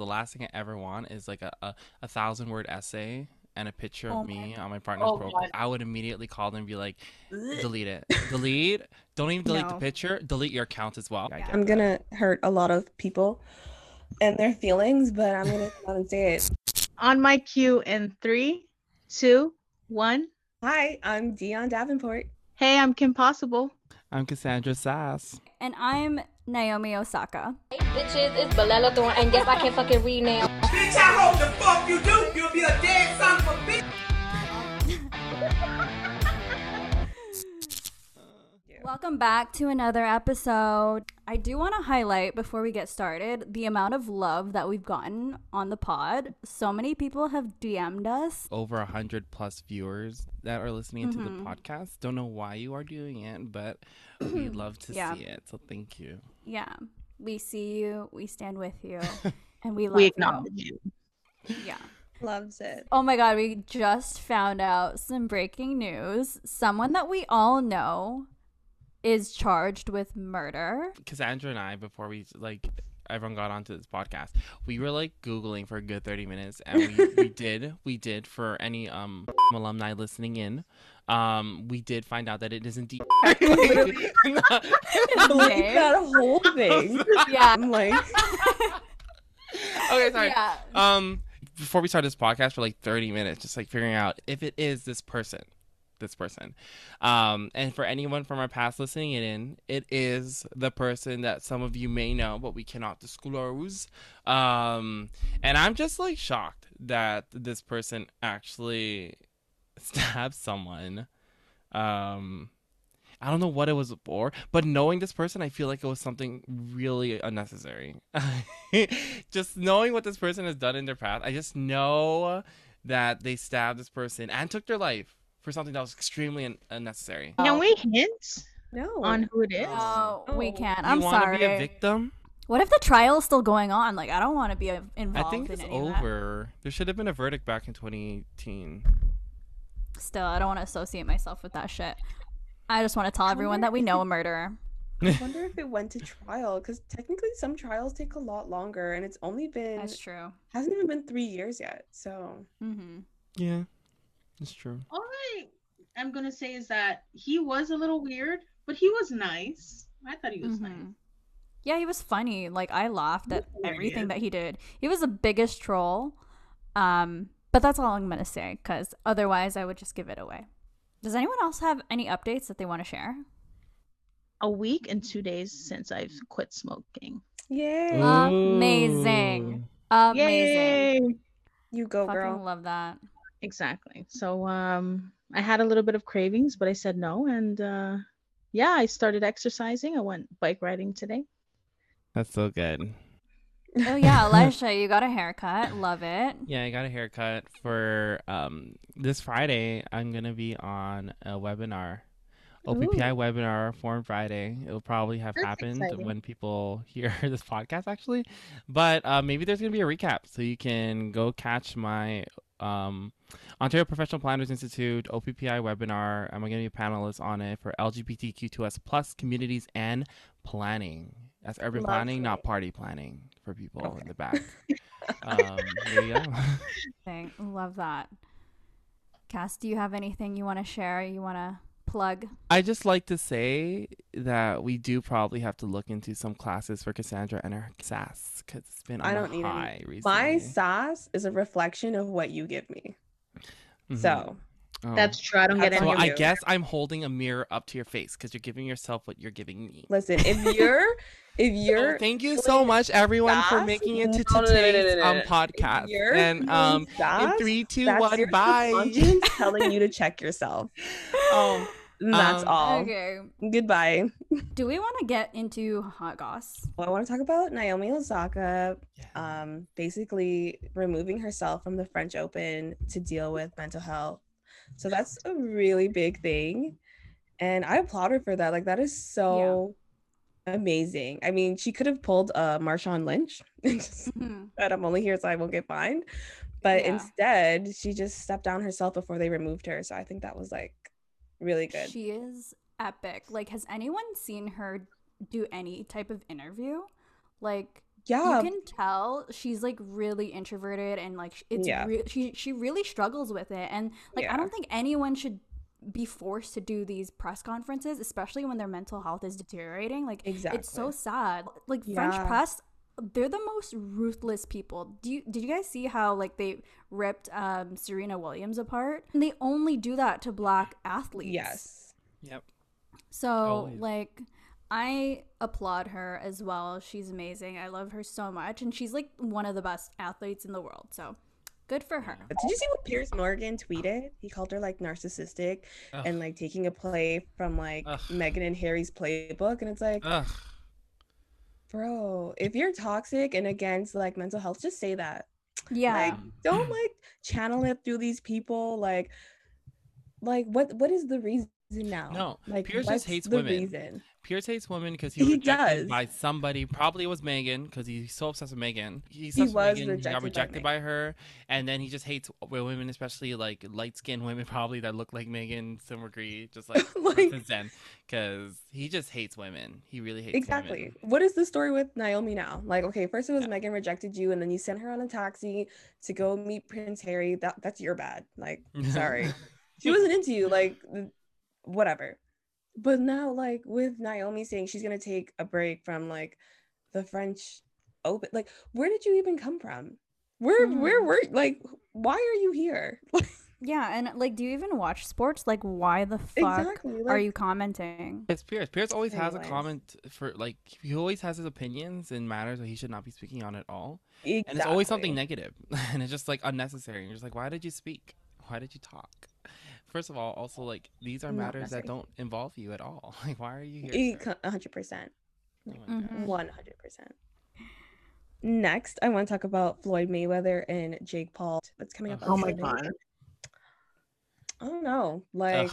The last thing I ever want is like a, a, a thousand word essay and a picture Oh of my me on my partner's Oh, profile. God. I would immediately call them and be like, delete it. delete. Don't even delete the picture. Delete your account as well. I Yeah. get I'm gonna hurt a lot of people and their feelings, but I'm gonna come out and say it. On my cue in three, two, one. Hi, I'm Dion Davenport. Hey, I'm Kim Possible. I'm Cassandra Sass. And I'm Naomi Osaka. Bitches, it's Bella Thorne, and yes, I can fucking read now. Bitch, I hope the fuck you do. You'll be a dead son of a bitch. Welcome back to another episode. I do want to highlight before we get started the amount of love that we've gotten on the pod. So many people have DM'd us. Over a hundred plus viewers that are listening to the Mhm. podcast. Don't know why you are doing it, but we'd love to Yeah. see it. So thank you. Yeah, we see you, we stand with you, and we love you. We you. acknowledge you. Yeah. Loves it. Oh my god, we just found out some breaking news. Someone that we all know is charged with murder. Cassandra and I, before we like everyone got onto this podcast, we were like googling for a good thirty minutes, and we, we did we did for any um alumni listening in, um we did find out that it is indeed. Literally. Not- Believe Okay. that whole thing. Yeah. I'm like, okay, sorry. Yeah. Um, before we start this podcast for like 30 minutes, just like figuring out if it is this person, this person. Um, and for anyone from our past listening in, it is the person that some of you may know, but we cannot disclose. Um, and I'm just like shocked that this person actually stabbed someone. Um, I don't know what it was for, but knowing this person, I feel like it was something really unnecessary. just knowing what this person has done in their past, I just know that they stabbed this person and took their life for something that was extremely un- unnecessary. Can we hint no. on who it is? No, we Oh. can't. you I'm want to sorry. be a victim? What if the trial is still going on? Like, I don't want to be uh, involved. I think in it's any over. There should have been a verdict back in 2018. Still, I don't want to associate myself with that shit. I just want to tell everyone that we know a murderer. I wonder if it went to trial because technically some trials take a lot longer, and it's only been That's true. hasn't even been three years yet. So Mm-hmm. Yeah, it's true. All I am gonna say is that he was a little weird, but he was nice. I thought he was nice. Mhm. Yeah, he was funny. Like I laughed at everything that he did. He was the biggest troll. Um, but that's all I'm gonna say because otherwise I would just give it away. Does anyone else have any updates that they want to share? A week and two days since I've quit smoking. yay, Amazing. Amazing. Yay! you go, Fucking girl. love that. Exactly. So um I had a little bit of cravings, but I said no and uh yeah, I started exercising. I went bike riding today. That's so good. Oh yeah, Elisha, you got a haircut. Love it. Yeah, I got a haircut for um this Friday. I'm gonna be on a webinar, OPPI webinar Forum Friday. It'll probably have That's happened exciting. when people hear this podcast actually, but uh, maybe there's gonna be a recap so you can go catch my um Ontario Professional Planners Institute OPPI webinar. I'm gonna be a panelist on it for LGBTQ2S plus communities and planning. That's urban planning, not party planning for people in the back. um, there you go. Thing. Love that. Cass, do you have anything you want to share? You want to plug? I just like to say that we do probably have to look into some classes for Cassandra and her sass because it's been on I a don't need any- high recently. My sass is a reflection of what you give me. Mhm. So Oh. That's true. I don't get That's any well. I you. guess I'm holding a mirror up to your face because you're giving yourself what you're giving me. listen, if you're if Oh, you're thank you so much, everyone, for making it to No, no, no, no, no, today's um podcast. if And feeling um, in sass, three, two, that's one, your bye. telling you to check yourself. Oh, And that's Um, all. Okay. Goodbye. Do we want to get into hot goss? Well, I want to talk about Naomi Osaka yeah. um, basically removing herself from the French Open to deal with mental health. So that's a really big thing. And I applaud her for that. Like, that is so amazing. I mean, she could have pulled a Marshawn Lynch and just Mhm. said, I'm only here so I won't get fined. But Yeah. instead, she just stepped down herself before they removed her. So I think that was like really good. She is epic. Like, has anyone seen her do any type of interview? Like, yeah, you can tell she's like really introverted and like it's Yeah. re- she she really struggles with it and like Yeah. I don't think anyone should be forced to do these press conferences especially when their mental health is deteriorating like exactly. it's so sad like French press they're the most ruthless people. Do you did you guys see how like they ripped um Serena Williams apart? And they only do that to black athletes. yes. Yep. So Always. like I applaud her as well. She's amazing. I love her so much and she's like one of the best athletes in the world. So good for her. Did you see what Piers Morgan tweeted? He called her like narcissistic Ugh. and like taking a play from like Ugh. Meghan and Harry's playbook, and it's like, Ugh. Bro, if you're toxic and against like mental health, just say that. Yeah. Like, don't like channel it through these people. Like, like what what is the reason now? No, like Piers just what's hates the women. reason? Piers hates women because he was He rejected does. by somebody. Probably it was Meghan because he's so obsessed with Meghan. He's He was Meghan. He rejected got by rejected by, her, and then he just hates women, especially like light skinned women, probably that look like Meghan to some degree, just like, Like- since then, because he just hates women. He really hates Exactly. women. What is the story with Naomi now? Like, okay, first it was Yeah. Meghan rejected you, and then you sent her on a taxi to go meet Prince Harry. That that's your bad. Like, sorry. she wasn't into you. Like, whatever. But now, like with Naomi saying she's gonna take a break from like the French Open, like, where did you even come from? Where where Mhm. were like? Why are you here? Yeah, and like do you even watch sports? Like why the fuck exactly. are you commenting? It's Piers. Piers always has a comment for like he always has his opinions and matters that he should not be speaking on at all, Exactly. and it's always something negative. negative, and it's just like unnecessary. And you're just like, why did you speak? Why did you talk? First of all, also like these are Not matters that don't involve you at all. Like, why are you here? E- A hundred percent. Oh my Mhm. God. One hundred percent. Next, I want to talk about Floyd Mayweather and Jake Paul. That's coming up. Oh my Sunday. God. I don't know. Like,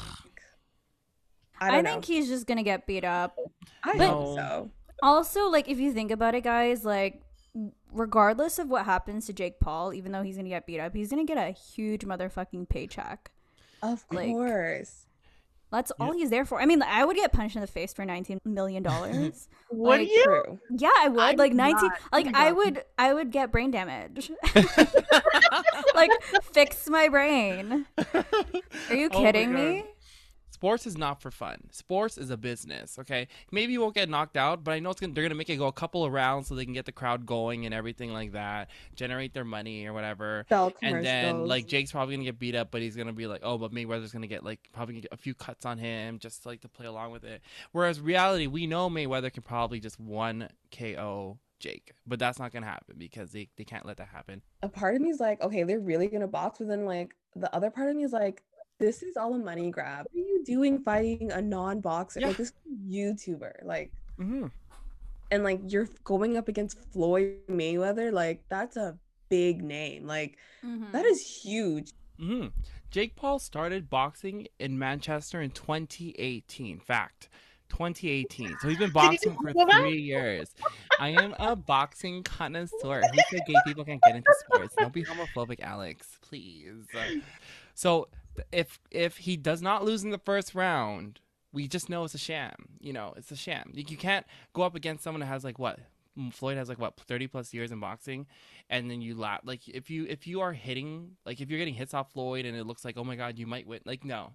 I I, don't think he's just gonna get beat up. I but- hope so. Also, like if you think about it, guys, like regardless of what happens to Jake Paul, even though he's gonna get beat up, he's gonna get a huge motherfucking paycheck. Of like- course. That's all he's there for. I mean, I would get punched in the face for nineteen million dollars. Would Like, you? Yeah, I would. I like nineteen. not. Like Oh I would. I would get brain damage. like fix my brain. Are you Oh my kidding God. me? Sports is not for fun. Sports is a business. Okay, maybe you won't get knocked out, but I know it's gonna, they're gonna make it go a couple of rounds so they can get the crowd going and everything like that, generate their money or whatever. And then like Jake's probably gonna get beat up, but he's gonna be like, oh, but Mayweather's gonna get like probably get a few cuts on him just like to play along with it. Whereas reality, we know Mayweather can probably just one KO Jake, but that's not gonna happen because they, they can't let that happen. a part of me is like, okay, they're really gonna box, but then like the other part of me is like, this is all a money grab. What are you doing fighting a non-boxer? Yeah. Like this YouTuber. Like Mm-hmm. and like you're going up against Floyd Mayweather, like that's a big name. Like Mhm. that is huge. hmm Jake Paul started boxing in Manchester in 2018. Fact. 2018. So he's been boxing for three years. I am a boxing connoisseur. Who said gay people can't get into sports? Don't be homophobic, Alex. Please. So th- if if he does not lose in the first round, we just know it's a sham. You know, it's a sham. You, you can't go up against someone that has like what Floyd has like what 30 plus years in boxing and then you laugh like if you if you are hitting like if you're getting hits off Floyd and it looks like oh my god you might win like no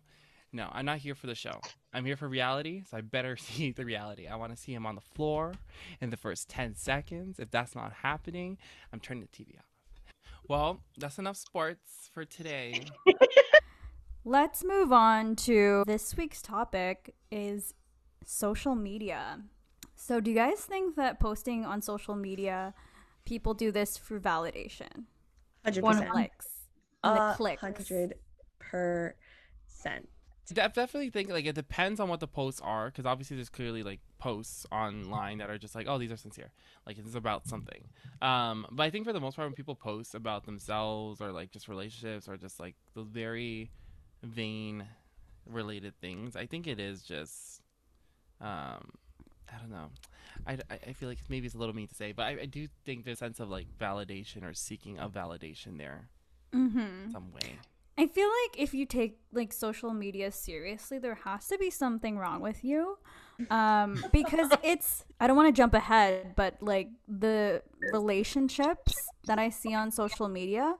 no I'm not here for the show I'm here for reality so I better see the reality I want to see him on the floor in the first 10 seconds if that's not happening I'm turning the TV off well that's enough sports for today Let's move on to this week's topic is social media. So do you guys think that posting on social media people do this for validation? Hundred One percent. likes and the A clicks. hundred percent. Def- definitely think like it depends on what the posts are because obviously there's clearly like posts online that are just like oh these are sincere like it's about something um but i think for the most part when people post about themselves or like just relationships or just like the very vain related things i think it is just um i don't know I, I, I feel like maybe it's a little mean to say but I, I do think there's a sense of like validation or seeking of validation there Mm-hmm. some way I feel like if you take like social media seriously, there has to be something wrong with you. Um, because it's I don't want to jump ahead, but like the relationships that I see on social media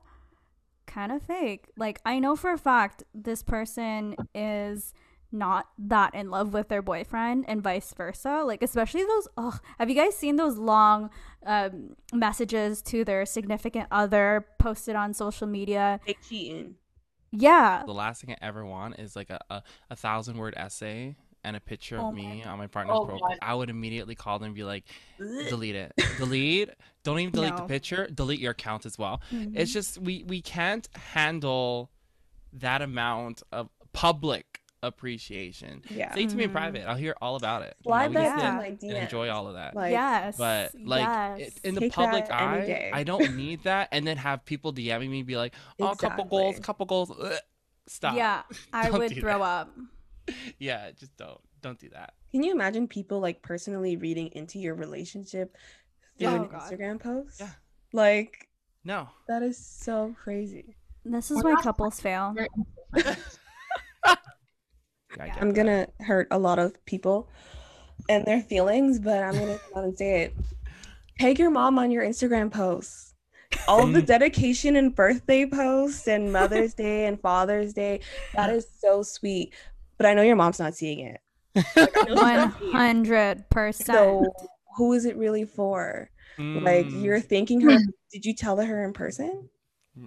kind of fake. Like I know for a fact this person is not that in love with their boyfriend and vice versa. Like especially those oh, have you guys seen those long um, messages to their significant other posted on social media? They cheating. Yeah. The last thing I ever want is like a, a, a thousand word essay and a picture Oh of my me on my partner's Oh profile. God. I would immediately call them and be like, delete it. delete. Don't even delete the picture. Delete your account as well. Mhm. It's just we we can't handle that amount of public appreciation. Yeah. Say it to me in Mhm. private. I'll hear all about it. You know, that Yeah. in my sit DMs. and enjoy all of that. Like, yes. but like yes. it, in the public that eye. I don't need that. And then have people DMing me be like, "Oh, couple goals, Exactly. couple goals." Ugh. Stop. Yeah, I would throw that. up. Yeah, just don't don't do that. Can you imagine people like personally reading into your relationship through Yeah. an Oh, Instagram post? Yeah. Like No. that is so crazy. This is We're why couples fail. I Yeah. get I'm gonna hurt a lot of people and their feelings, but I'm gonna come out and say it. Tag your mom on your Instagram posts. All the dedication and birthday posts and Mother's Day and Father's Day. That is so sweet. But I know your mom's not seeing it. Like, I know she's One not seeing it. hundred percent. So who is it really for? Like Mm, you're thanking her. Did you tell her in person?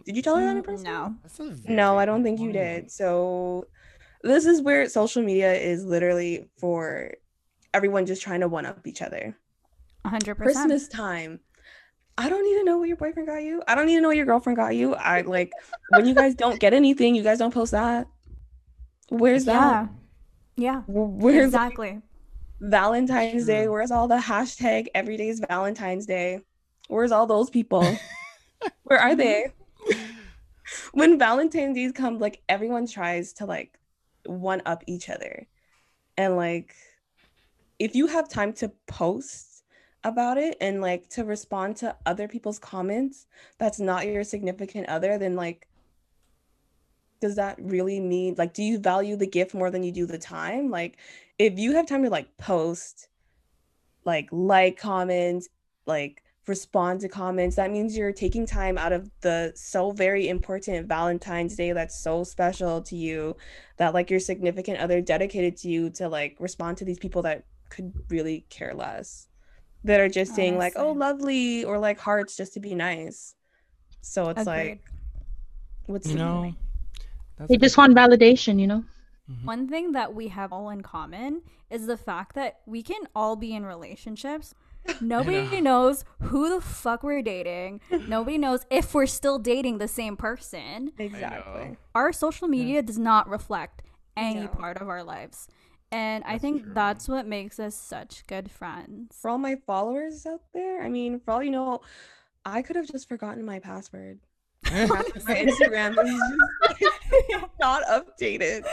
Did you tell her that in person? No. No, I don't think you did. So this is where social media is literally for everyone just trying to one up each other. hundred percent. Christmas time. I don't need to know what your boyfriend got you. I don't need to know what your girlfriend got you. I like when you guys don't get anything, you guys don't post that. Where's that? Yeah. Wh- Where's Exactly. Valentine's Day? Where's all the hashtag every day's Valentine's Day? Where's all those people? Where are they? when Valentine's Days come, like everyone tries to like one up each other. And like if you have time to post about it and like to respond to other people's comments that's not your significant other, then like does that really mean like do you value the gift more than you do the time? Like if you have time to like post, like like comments, like respond to comments, that means you're taking time out of the so very important Valentine's Day that's so special to you that like your significant other dedicated to you to like respond to these people that could really care less. That are just saying like, oh lovely or like hearts just to be nice. So it's Agreed. like what's You the know, point? That's They just good want validation, you know? Mhm. One thing that we have all in common is the fact that we can all be in relationships. Nobody knows who the fuck we're dating. Nobody knows if we're still dating the same person. Exactly. Our social media does not reflect any No. part of our lives. And I think true. that's what makes us such good friends. For all my followers out there, I mean, for all you know, I could have just forgotten my password. My Instagram is just not updated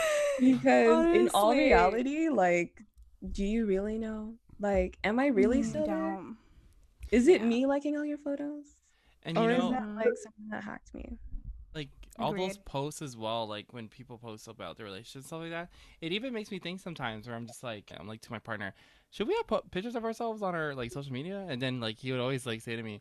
because in all reality, like, do you really know? Like, am I really Mm, still there? don't. Is it Yeah. me liking all your photos, and you or know, is that like someone that hacked me? like all those posts as well like when people post about their relationship stuff like that it even makes me think sometimes where i'm just like i'm like to my partner should we have put pictures of ourselves on our like social media and then like he would always like say to me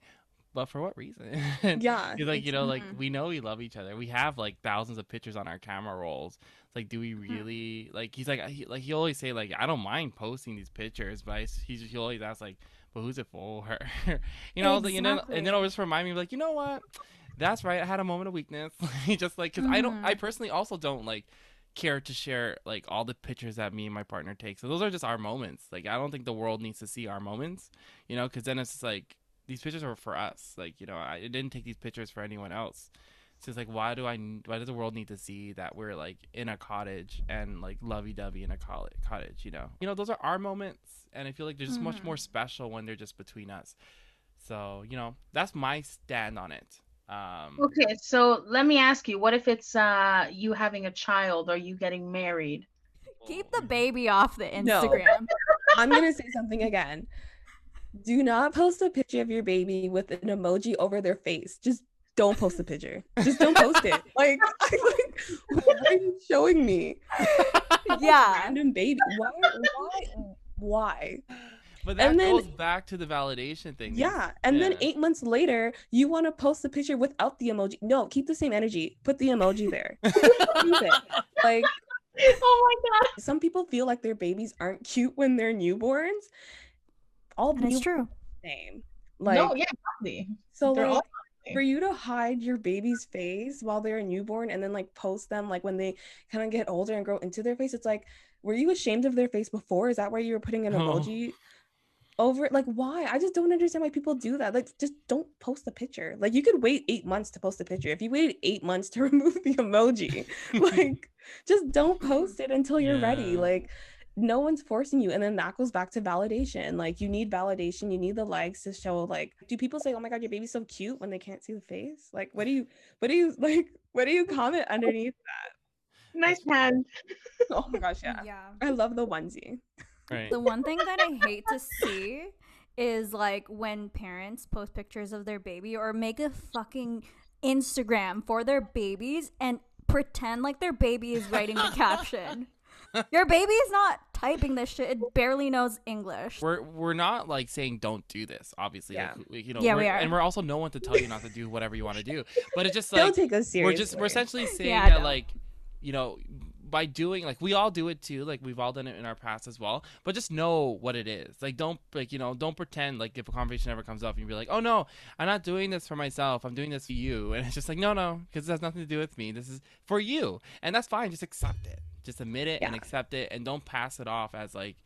but for what reason Yeah, he's like you know like Mhm. we know we love each other we have like thousands of pictures on our camera rolls it's like do we Hmm. really like he's like he, like he always say like i don't mind posting these pictures but I, he's he always asks like but who's it for you know like, and then and then Exactly. it'll just remind me like you know what that's right. I had a moment of weakness. He just like, cause I don't, I personally also don't like care to share like all the pictures that me and my partner take. So those are just our moments. Like, I don't think the world needs to see our moments, you know, cause then it's like these pictures are for us. Like, you know, I didn't take these pictures for anyone else. So it's like, why do I, why does the world need to see that we're like in a cottage and like lovey dovey in a coll- cottage, you know? You know, those are our moments. And I feel like they're just much Mhm. more special when they're just between us. So, you know, that's my stand on it. Um, Okay, so let me ask you, what if it's uh you having a child or you getting married? Keep the baby off the Instagram. No. Instagram. I'm gonna say something again. Do not post a picture of your baby with an emoji over their face. Just don't post the picture. Just don't post it. Like, I'm like, why are you showing me? Yeah. Random baby. Why? Why? Why? But that And then- goes back to the validation thing. Yeah. And then eight months later, you want to post the picture without the emoji. No, keep the same energy. Put the emoji there. Like, oh my god. some people feel like their babies aren't cute when they're newborns. All And it's true. the same. Like, no, yeah, exactly. so they're like, all for you to hide your baby's face while they're a newborn and then like post them like when they kind of get older and grow into their face, it's like, were you ashamed of their face before? Is that why you were putting an Oh. emoji over it? Like, why? I just don't understand why people do that. Like, just don't post the picture. Like, you could wait eight months to post a picture. If you waited eight months to remove the emoji, like, just don't post it until you're ready. Like, no one's forcing you. And then that goes back to validation. Like, you need validation. You need the likes to show, like, do people say, oh my God, your baby's so cute when they can't see the face? Like, what do you, what do you, like, what do you comment underneath that? Nice hand. that? Oh my gosh, yeah. Yeah. I love the onesie. Right. The one thing that I hate to see is like when parents post pictures of their baby or make a fucking Instagram for their babies and pretend like their baby is writing the caption. Your baby is not typing this shit. It barely knows English. We're we're not like saying don't do this. Obviously, Yeah. like, we- you know. Yeah, we're, and we're also no one to tell you not to do whatever you want to do. But it's just Don't like take us seriously. we're just we're essentially saying Yeah, that know. like you know by doing like we all do it too like we've all done it in our past as well but just know what it is like don't like you know don't pretend like if a conversation ever comes up and you be like oh no i'm not doing this for myself i'm doing this for you and it's just like no no because it has nothing to do with me this is for you and that's fine just accept it just admit it and accept it and don't pass it off as like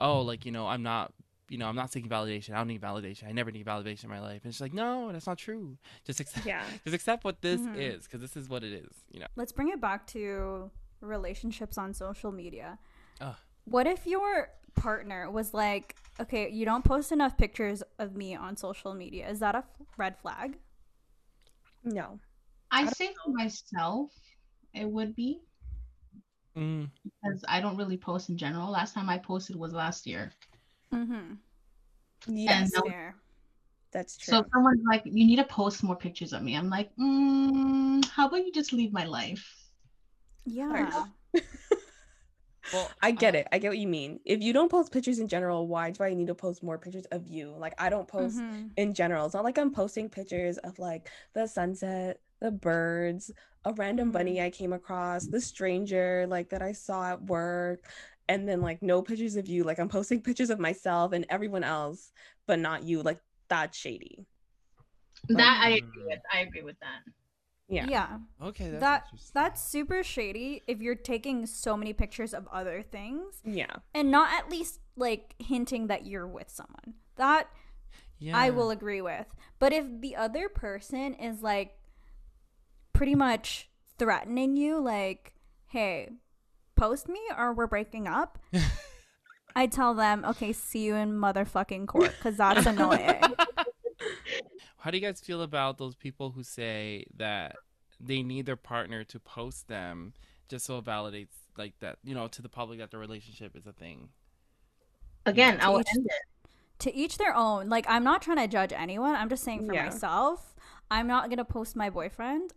oh like you know i'm not you know, I'm not seeking validation. I don't need validation. I never need validation in my life. And it's like, no, that's not true. Just accept, Yeah. just accept what this Mhm. is, because this is what it is. You know. Let's bring it back to relationships on social media. Ugh. What if your partner was like, okay, you don't post enough pictures of me on social media? Is that a f- red flag? No. I say for myself, it would be Mm. because I don't really post in general. Last time I posted was last year. Mm-hmm. Yes, no- Fair. that's true. So someone's like, "You need to post more pictures of me," I'm like, mm, "How about you just leave my life?" Yeah. Well, I get it. I get what you mean. If you don't post pictures in general, why do I need to post more pictures of you? Like I don't post Mhm. in general. It's not like I'm posting pictures of like the sunset, the birds, a random bunny I came across, the stranger like that I saw at work, and then like no pictures of you. Like I'm posting pictures of myself and everyone else, but not you. Like that's shady. That I agree Mm. with. I agree with that. Yeah. Yeah. Okay, that's that that's super shady if you're taking so many pictures of other things Yeah. and not at least like hinting that you're with someone. That yeah. I will agree with. But if the other person is like pretty much threatening you, like, hey, post me or we're breaking up, I tell them, okay, see you in motherfucking court because that's annoying. How do you guys feel about those people who say that they need their partner to post them just so it validates like that, you know, to the public that their relationship is a thing? Again, I To will each- end it. to each their own. Like, I'm not trying to judge anyone. I'm just saying for Yeah. myself, I'm not going to post my boyfriend.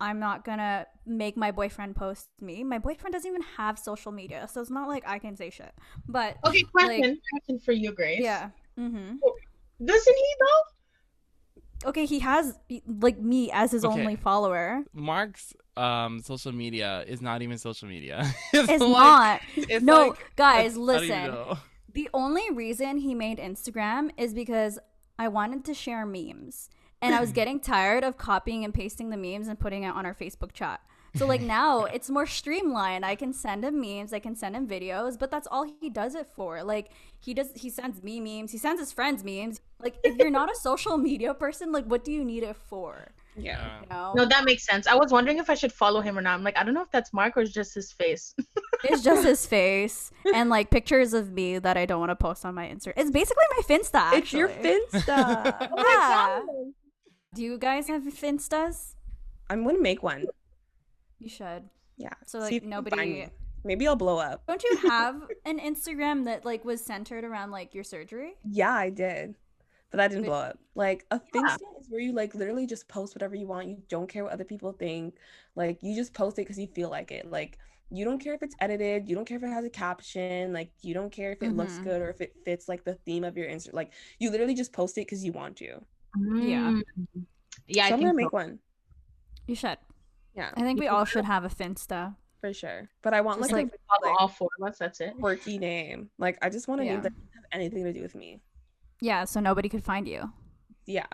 I'm not going to make my boyfriend post me. My boyfriend doesn't even have social media. So it's not like I can say shit. But Okay, question. Like- question for you, Grace. yeah. Mm-hmm. Doesn't he though? Okay, he has like me as his Okay. only follower. Mark's um social media is not even social media. It's like- not. it's no, like- guys, I don't listen. know. The only reason he made Instagram is because I wanted to share memes. And I was getting tired of copying and pasting the memes and putting it on our Facebook chat. So like now it's more streamlined. I can send him memes, I can send him videos, but that's all he does it for. Like he does he sends me memes, he sends his friends memes. Like if you're not a social media person, like what do you need it for? Yeah. You know? No, that makes sense. I was wondering if I should follow him or not. I'm like, I don't know if that's Mark or it's just his face. It's just his face and like pictures of me that I don't want to post on my Instagram. It's basically my Finsta. It's your. Finsta. oh Yeah. Do you guys have Finstas? I'm gonna make one. You should. Yeah. So, like, if you can find nobody- Maybe I'll blow up. Don't you have an Instagram that like was centered around like your surgery? Yeah, I did. but that didn't But- blow up. Like a Finsta is where you like literally just post whatever you want. You don't care what other people think. Like you just post it because you feel like it. Like you don't care if it's edited. You don't care if it has a caption. Like you don't care if it looks Mhm. good or if it fits like the theme of your Insta. Like you literally just post it because you want to. Yeah. Mm. Yeah, so I I'm gonna so. make one. You should. Yeah, I think we all should have a Finsta. for sure. But I want Just like, like- a Follow like, all four of us. That's it. quirky name. Like I just want a Yeah. name that doesn't have anything to do with me. Yeah, so nobody could find you. Yeah.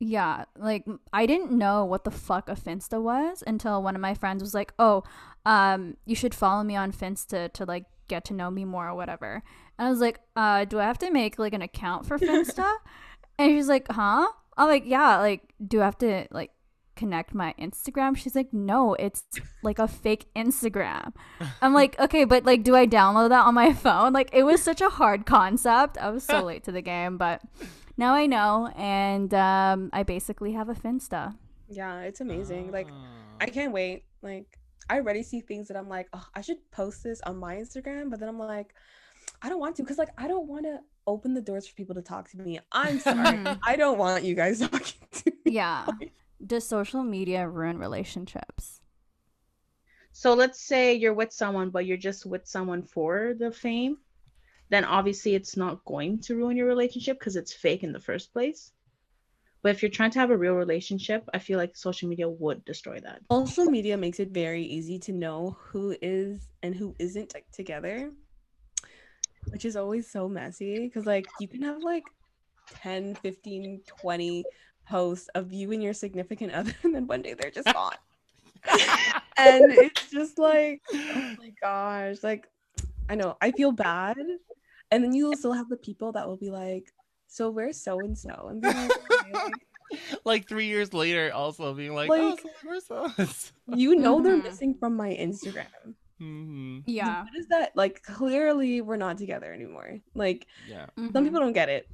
Yeah, like I didn't know what the fuck a Finsta was until one of my friends was like, "Oh, um, you should follow me on Finsta to like get to know me more or whatever." And I was like, "Uh, do I have to make like an account for Finsta?" And she's like, "Huh?" I'm like, "Yeah, like do I have to like connect my Instagram?" She's like, "No, it's like a fake Instagram." I'm like, "Okay, but like do I download that on my phone?" Like it was such a hard concept. I was so late to the game, but now I know, and um, I basically have a Finsta. Yeah, it's amazing. Like Ah. I can't wait. Like I already see things that I'm like, oh, I should post this on my Instagram, but then I'm like, I don't want to because like I don't want to open the doors for people to talk to me. I'm sorry. Mhm. I don't want you guys talking to me. Yeah. Does social media ruin relationships? So let's say you're with someone, but you're just with someone for the fame, then obviously it's not going to ruin your relationship because it's fake in the first place. But if you're trying to have a real relationship, I feel like social media would destroy that. Social media makes it very easy to know who is and who isn't together, which is always so messy because like you can have like 10, 15, 20 posts of you and your significant other, and then one day they're just gone. and it's just like, oh my gosh, like I know I feel bad, and then you'll still have the people that will be like, "So where's so and so?" and be like, "Okay, like, like three years later, also being like, Like- oh, so where's you know they're Mhm. missing from my Instagram. Hmm Yeah. What is that? Like clearly we're not together anymore. Like Yeah. some Mhm. people don't get it.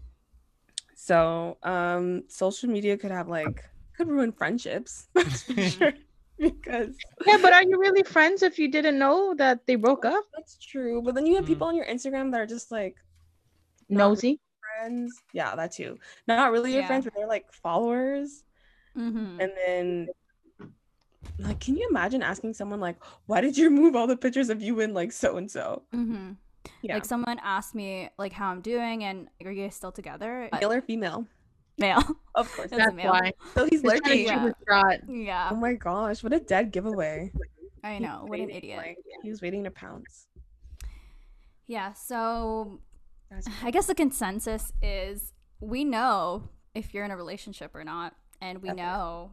So um social media could have like could ruin friendships. That's for sure. Because Yeah, but are you really friends if you didn't know that they broke up? that's true. But then you have Mm. people on your Instagram that are just like Not really. Nosy. friends. Yeah, that too. Not really your friends, but they're like followers. mm-hmm. And then like can you imagine asking someone like, why did you remove all the pictures of you and like so and so? Mhm. Yeah. Like someone asked me like how I'm doing and are you guys still together? Male or female? Male. Of course. That's That's male. why. So he's He's trying to lurking. shoot Yeah. his shot. Yeah. Oh my gosh, what a dead giveaway. I know. was What an idiot. Like, he was waiting to pounce. Yeah. So That's I guess the consensus is we know if you're in a relationship or not, and we Definitely. know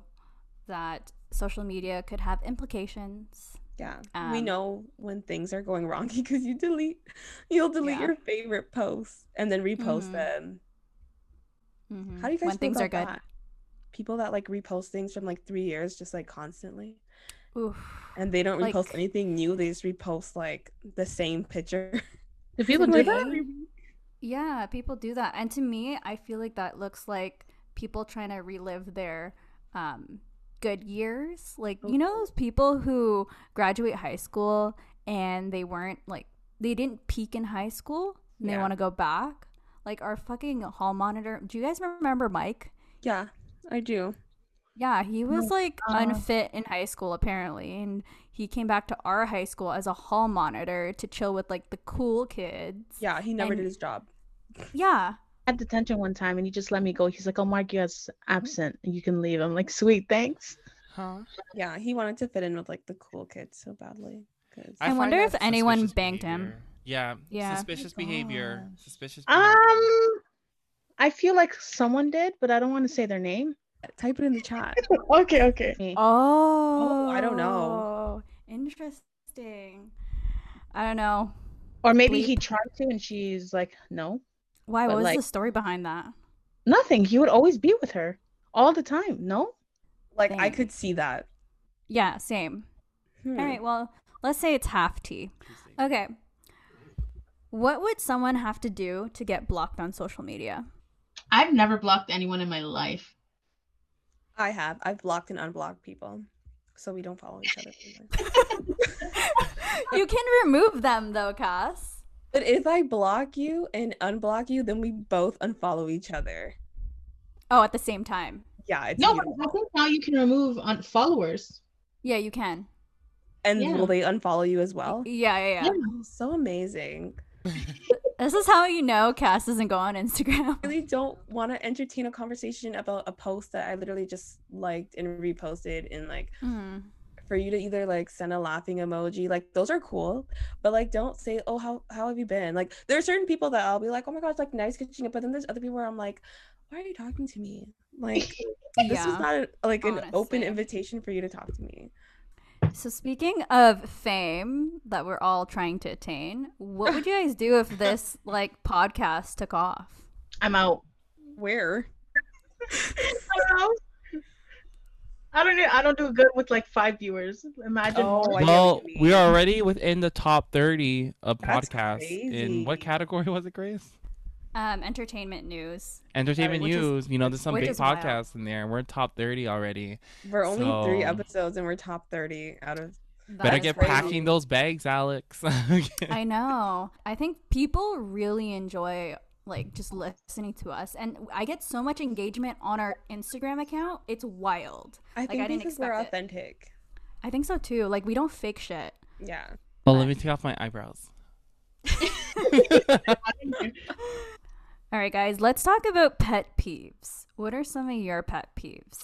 that social media could have implications. yeah. we Um, know when things are going wrong because you delete you'll delete Yeah. your favorite posts and then repost Mhm. them. Mhm. How do you guys when feel things are about good? that? People that like repost things from like three years just like constantly. Oof. And they don't repost Like- anything new, they just repost like the same picture. Do people do that? Yeah, people do that. And to me, I feel like that looks like people trying to relive their um, good years. Like, you know, those people who graduate high school and they weren't like, they didn't peak in high school and they want to go back? Like, our fucking hall monitor. Do you guys remember Mike? Yeah, I do. Yeah, he was like uh, unfit in high school apparently, and he came back to our high school as a hall monitor to chill with like the cool kids. Yeah, he never And- did his job. Yeah, had detention one time and he just let me go. He's like, I'll mark you as absent and you can leave. I'm like, sweet, thanks. Huh? Yeah, he wanted to fit in with like the cool kids so badly. 'cause- I find wonder if anyone suspicious banged him. Yeah. Yeah. Suspicious behavior. gosh. Suspicious Um. I feel like someone did, but I don't want to say their name. Type it in the chat. okay, okay. Oh, oh. I don't know. Interesting. I don't know. Or maybe he tried to and she's like, no, Why? But, What was like- the story behind that? nothing. He would always be with her all the time. No? Like I could see that. Yeah, same. Hmm. All right, well, let's say it's half tea. Okay. What would someone have to do to get blocked on social media? I've never blocked anyone in my life. I have. I've blocked and unblocked people. So we don't follow each other you can remove them though, Cass. But if I block you and unblock you, then we both unfollow each other. Oh, at the same time. Yeah, it's No, but I think now you can remove on followers. Yeah, you can. and yeah. will they unfollow you as well? Yeah, yeah, yeah. Oh, so amazing. This is how you know Cass doesn't go on Instagram. I really don't want to entertain a conversation about a post that I literally just liked and reposted and like Mm. For you to either like send a laughing emoji like those are cool but like don't say oh how how have you been? Like there are certain people that i'll be like oh my gosh like nice catching up but then there's other people where i'm like why are you talking to me? Like this is not a, like an open invitation for you to talk to me. So speaking of fame that we're all trying to attain, what would you guys do if this like podcast took off? I'm out. where I don't know. I don't do good with like five viewers. Imagine. Oh, Well, we are already within the top 30 of That's podcasts. In what category was it, Grace? Um, entertainment news. Entertainment which is- news. you know, there's some big is wild. podcasts in there, and we're top 30 already. we're only three episodes and we're top 30 out of Better get crazy. packing those bags, Alex. I know. I think people really enjoy like just listening to us, and I get so much engagement on our Instagram account. It's wild. i Like, think I didn't because we're expect it. authentic I think so too. Like we don't fake shit. yeah well, let me take off my eyebrows. All right, guys, let's talk about pet peeves. What are some of your pet peeves?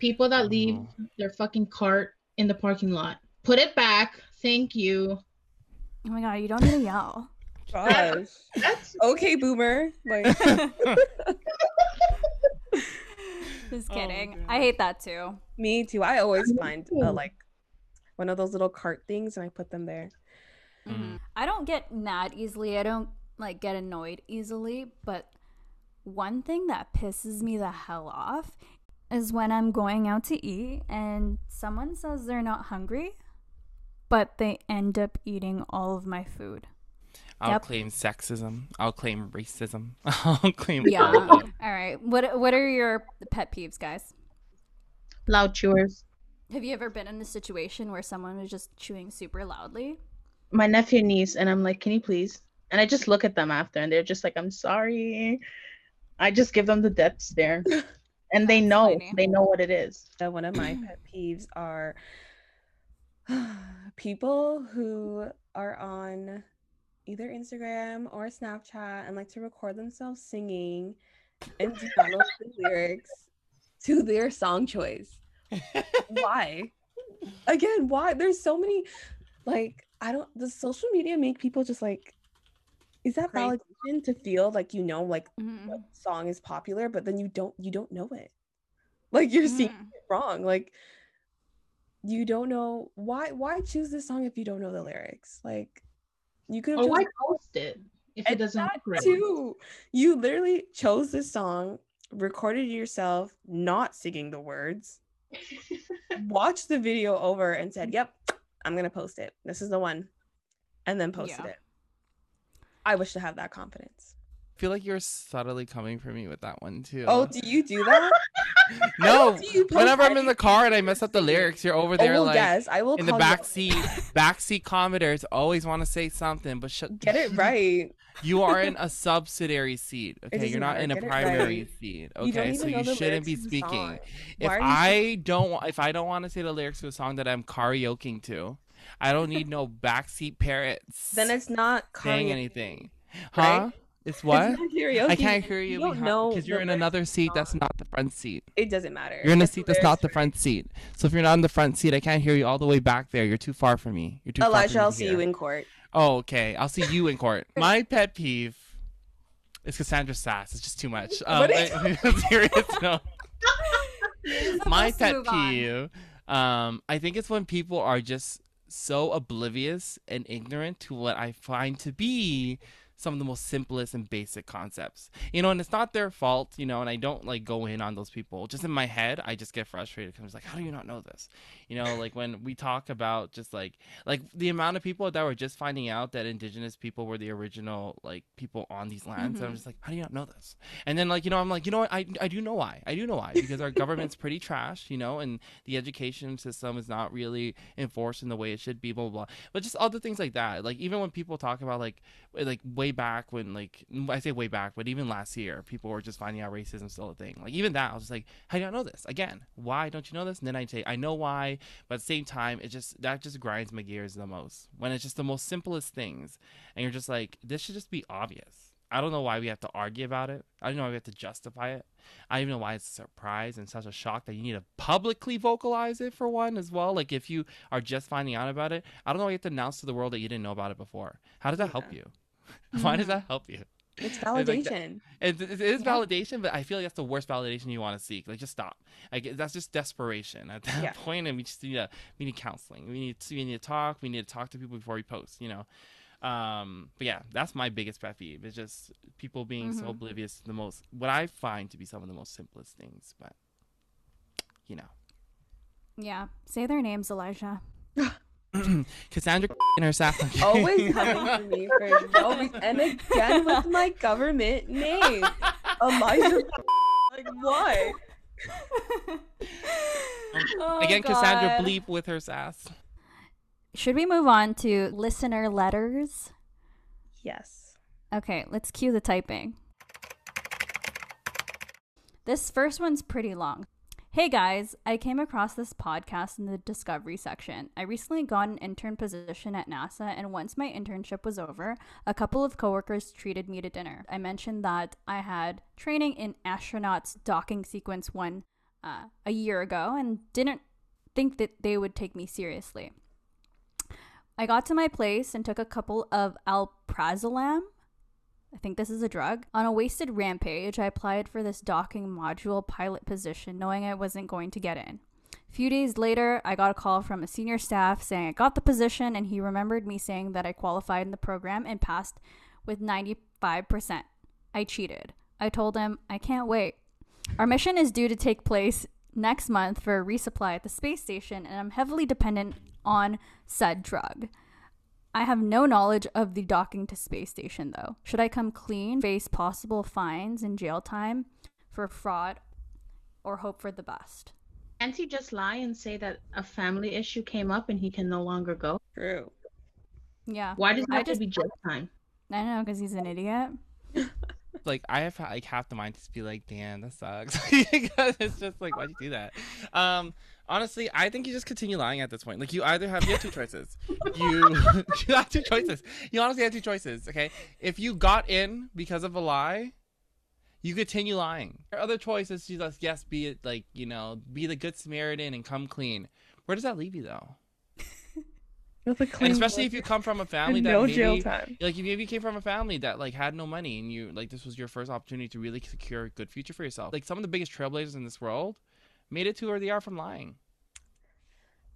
People that leave their fucking cart in the parking lot. Put it back. Thank you. Oh my god, you don't need to yell. Gosh That's okay boomer like Just Oh, kidding. God. I hate that too. Me too. I always find uh, like one of those little cart things and I put them there. Mm-hmm. I don't get mad easily. I don't like get annoyed easily, but one thing that pisses me the hell off is when I'm going out to eat and someone says they're not hungry, but they end up eating all of my food. I'll Yep. claim sexism. I'll claim racism. I'll claim Yeah. all of all it. right. What what are your pet peeves, guys? loud chewers. Have you ever been in a situation where someone was just chewing super loudly? My nephew and niece, and I'm like, can you please? And I just look at them after, and they're just like, I'm sorry. I just give them the death stare, and they know. funny. They know what it is. Uh, one of my pet peeves are people who are on either Instagram or Snapchat and like to record themselves singing and not the lyrics to their song choice. why? Again, why? There's so many like I don't does social media make people just like is that Crazy. validation to feel like you know like Mhm. what song is popular, but then you don't you don't know it. Like you're seeing Mhm. it wrong. Like you don't know why why choose this song if you don't know the lyrics? Like you could have Or why just post it if it doesn't that right? too. You literally chose this song, recorded yourself not singing the words, watched the video over and said, "Yep, I'm gonna post it. This is the one," and then posted Yeah. it. I wish to have that confidence. I feel like you're subtly coming for me with that one too. Oh, do you do that? no. you Whenever I'm in the car and I mess up the lyrics, you're over Oh, there well, like yes, I will in the call you back seat. Backseat commenters always want to say something, but shut. Get it right. You are in a subsidiary seat. Okay, you're not matter, in a primary right. seat. Okay, even so you shouldn't be lyrics to the speaking. If I don't, if I don't want to say the lyrics to a song that I'm karaokeing to, I don't need no backseat parrots. Then it's not saying anything, huh? It's what? not karaoke. I can't hear you. You don't know because you're in another seat that's not the front seat. It doesn't matter. You're in a seat that's not the front seat. So if you're not in the front seat, I can't hear you all the way back there. You're too far from me. You're too far. Elijah, me I'll see hear. you in court. Oh, okay. I'll see you in court. My pet peeve is Cassandra Sass. It's just too much. Um, What is- I- serious note, my pet peeve, um, I think it's when people are just so oblivious and ignorant to what I find to be some of the most simplest and basic concepts. You know, and it's not their fault, you know, and I don't like go in on those people. Just in my head, I just get frustrated because I'm just like, how do you not know this? You know, like when we talk about just like like the amount of people that were just finding out that indigenous people were the original like people on these lands. And I'm mm-hmm. just like, how do you not know this? And then like, you know, I'm like, you know what, I I do know why. I do know why. Because our government's pretty trash, you know, and the education system is not really enforced in the way it should be, blah blah blah. But just other things like that. Like even when people talk about like like way way back when like I say way back, but even last year, people were just finding out racism still a thing. Like even that, I was just like, how do you not know this? Again, why don't you know this? And then I say, I know why, but at the same time, it just that just grinds my gears the most when it's just the most simplest things, and you're just like, this should just be obvious. I don't know why we have to argue about it. I don't know why we have to justify it. I don't even know why it's a surprise and such a shock that you need to publicly vocalize it for one as well. Like if you are just finding out about it, I don't know why you have to announce to the world that you didn't know about it before. How does that help you? why does that help you? It's It's like validation. It, it is validation, but I feel like that's the worst validation you want to seek. Like, just stop. Like, that's just desperation at that Yeah. point, and we just need to, we need counseling. We need to, we need to talk. We need to talk to people before we post. You know. Um, but yeah, that's my biggest pet peeve. It's just people being so Mhm. oblivious to the most what I find to be some of the most simplest things. But you know, Yeah. Say their names, Elijah. Cassandra in her sack. Always coming for me for no reason. And again with my government name. Elijah. like, why? Um, oh, Again, Cassandra bleep with her sass. Should we move on to listener letters? Yes. Okay, let's cue the typing. This first one's pretty long. Hey guys, I came across this podcast in the discovery section. I recently got an intern position at NASA, and once my internship was over, a couple of coworkers treated me to dinner. I mentioned that I had training in astronauts docking sequence one uh, a year ago and didn't think that they would take me seriously. I got to my place and took a couple of alprazolam. I think this is a drug. On a wasted rampage, I applied for this docking module pilot position, knowing I wasn't going to get in. A few days later, I got a call from a senior staff saying I got the position, and he remembered me saying that I qualified in the program and passed with 95%. I cheated. I told him, I can't wait. Our mission is due to take place next month for a resupply at the space station, and I'm heavily dependent on said drug. I have no knowledge of the docking to space station, though. Should I come clean, face possible fines and jail time for fraud, or hope for the best? Can't he just lie and say that a family issue came up and he can no longer go? True. Yeah. Why does it I have just- to be jail time? I don't know, because he's an idiot. like I have like half the mind to be like, damn, that sucks. it's just like, why'd you do that? Um, honestly, I think you just continue lying at this point. Like you either have you have two choices. You you have two choices. You honestly have two choices. Okay, if you got in because of a lie. You continue lying. Your other choice is to just yes, be it like you know, be the good Samaritan and come clean. Where does that leave you though? With a And especially if you come from a family that no maybe, jail time. like if maybe you came from a family that like had no money and you like this was your first opportunity to really secure a good future for yourself. Like some of the biggest trailblazers in this world made it to where they are from lying.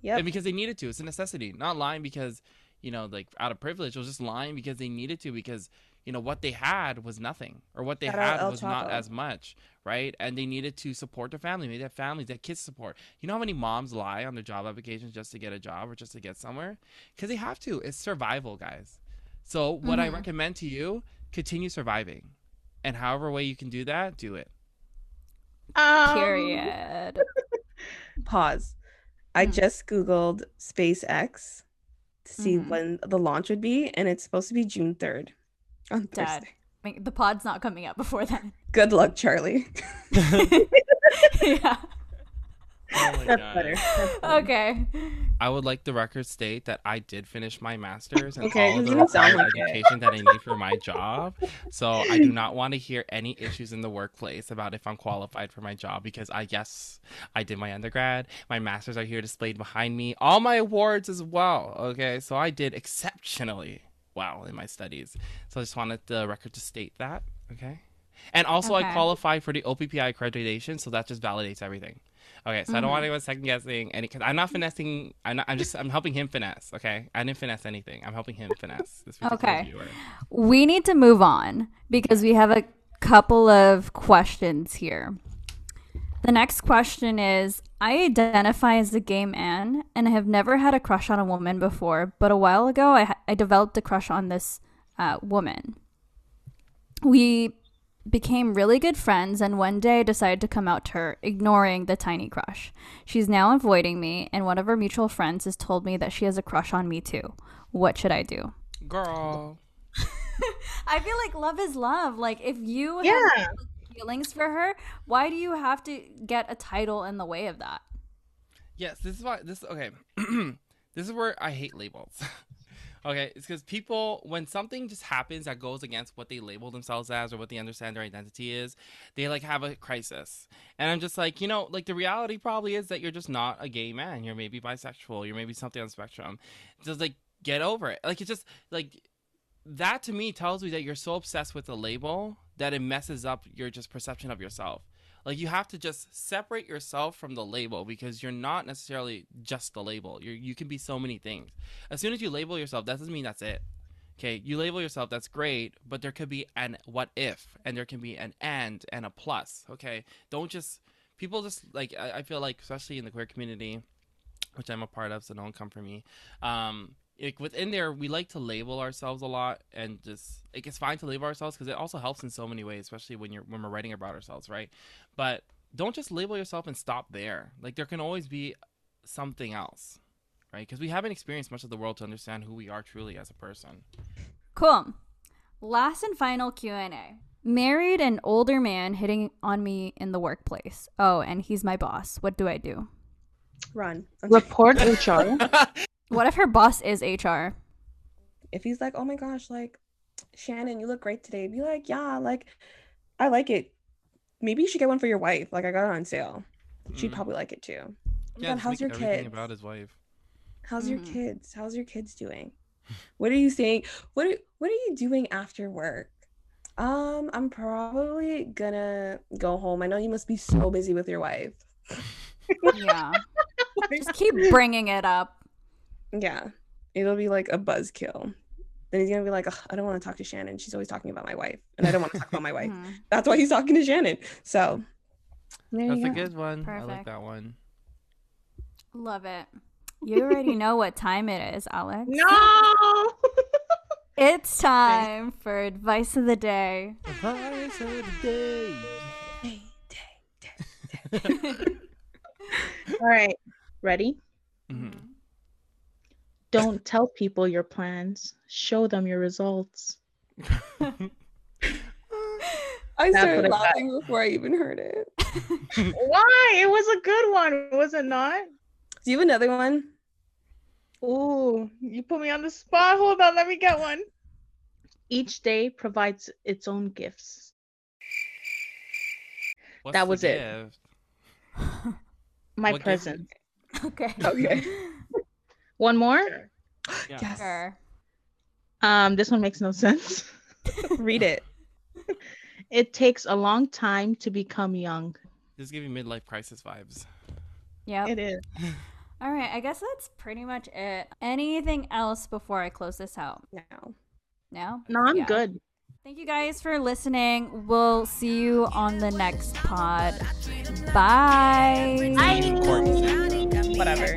Yep. and because they needed to. It's a necessity. Not lying because you know like out of privilege. It was just lying because they needed to because you know what they had was nothing or what they Shout had El was not as much right and they needed to support their family maybe they have families they have kids support you know how many moms lie on their job applications just to get a job or just to get somewhere because they have to it's survival guys so what i Mhm. recommend to you continue surviving and however way you can do that do it Um, Period. Pause. I Hmm. just Googled SpaceX to see Mhm. when the launch would be, and it's supposed to be June 3rd on Dad. Thursday. I mean, the pod's not coming up before then. Good luck, Charlie. yeah. oh my That's God. better. That's better. Okay. I would like the record state that I did finish my master's and Okay, all it the doesn't required like it. education that I need for my job. So I do not want to hear any issues in the workplace about if I'm qualified for my job because I yes, I did my undergrad. My masters are here displayed behind me. All my awards as well. Okay, so I did exceptionally well in my studies. So I just wanted the record to state that. Okay. And also, I Okay. qualified for the OPPI accreditation, so that just validates everything. Okay, so I don't want Mhm. anyone second guessing any. Cause I'm not finessing. I'm not. I'm just. I'm helping him finesse. Okay, I didn't finesse anything. I'm helping him finesse. This particular Okay. viewer. We need to move on because we have a couple of questions here. The next question is I identify as a gay man and I have never had a crush on a woman before, but a while ago I, I developed a crush on this uh, woman. We became really good friends, and one day I decided to come out to her, ignoring the tiny crush. She's now avoiding me, and one of her mutual friends has told me that she has a crush on me too. What should I do? Girl. I feel like love is love. Like if you Yeah. have feelings for her, why do you have to get a title in the way of that? Yes, this is why this okay. this is where I hate labels. okay, it's because people when something just happens that goes against what they label themselves as or what they understand their identity is, they like have a crisis. And I'm just like, you know, like the reality probably is that you're just not a gay man. You're maybe bisexual. You're maybe something on spectrum. Just like get over it. Like it's just like that to me tells me that you're so obsessed with the label that it messes up your just perception of yourself. Like you have to just separate yourself from the label because you're not necessarily just the label. You you can be so many things. As soon as you label yourself, that doesn't mean that's it. Okay, you label yourself, that's great, but there could be an what if, and there can be an and and a plus. Okay, don't just people just like I, I feel like especially in the queer community, which I'm a part of, so don't come for me. Um, like within there, we like to label ourselves a lot, and just like it's fine to label ourselves because it also helps in so many ways, especially when you're when we're writing about ourselves, right? But don't just label yourself and stop there. Like there can always be something else, right? Because we haven't experienced much of the world to understand who we are truly as a person. Cool. Last and final Q&A. Married an older man hitting on me in the workplace. Oh, and he's my boss. What do I do? Run. Report HR. What if her boss is HR? if he's like, "Oh my gosh, like Shannon, you look great today," be like, "Yeah, like I like it. Maybe you should get one for your wife. Like I got it on sale. She'd Mm. probably like it too." Oh yeah, God, how's your kid? about his wife. How's your Mhm. kids? How's your kids doing? What are you saying? What are, what are you doing after work? Um, I'm probably gonna go home. I know you must be so busy with your wife. Yeah. Just keep bringing it up. Yeah, it'll be like a buzzkill. Then he's gonna be like, I don't want to talk to Shannon. She's always talking about my wife, and I don't want to talk about my wife. Mhm. That's why he's talking to Shannon. So there That's you a good one. I like that one. Love it. You already know what time it is, Alex. no. It's time for advice of the day. Advice of the day. All right. Ready? Don't tell people your plans. Show them your results. I That's started what I laughing before I even heard it. Why? It was a good one, was it not? Do you have another one? Ooh, you put me on the spot. Hold on, let me get one. Each day provides its own gifts. What's That the was it. gift? My What gift? present. Okay. Okay. One more. Yeah. Yes. Sure. Um, this one makes no sense. Read it. It takes a long time to become young. This give you midlife crisis vibes. Yeah. It is. All right. I guess that's pretty much it. Anything else before I close this out? Now. No? No, I'm Yeah. good. Thank you guys for listening. We'll see you on the next pod. Bye. Whatever.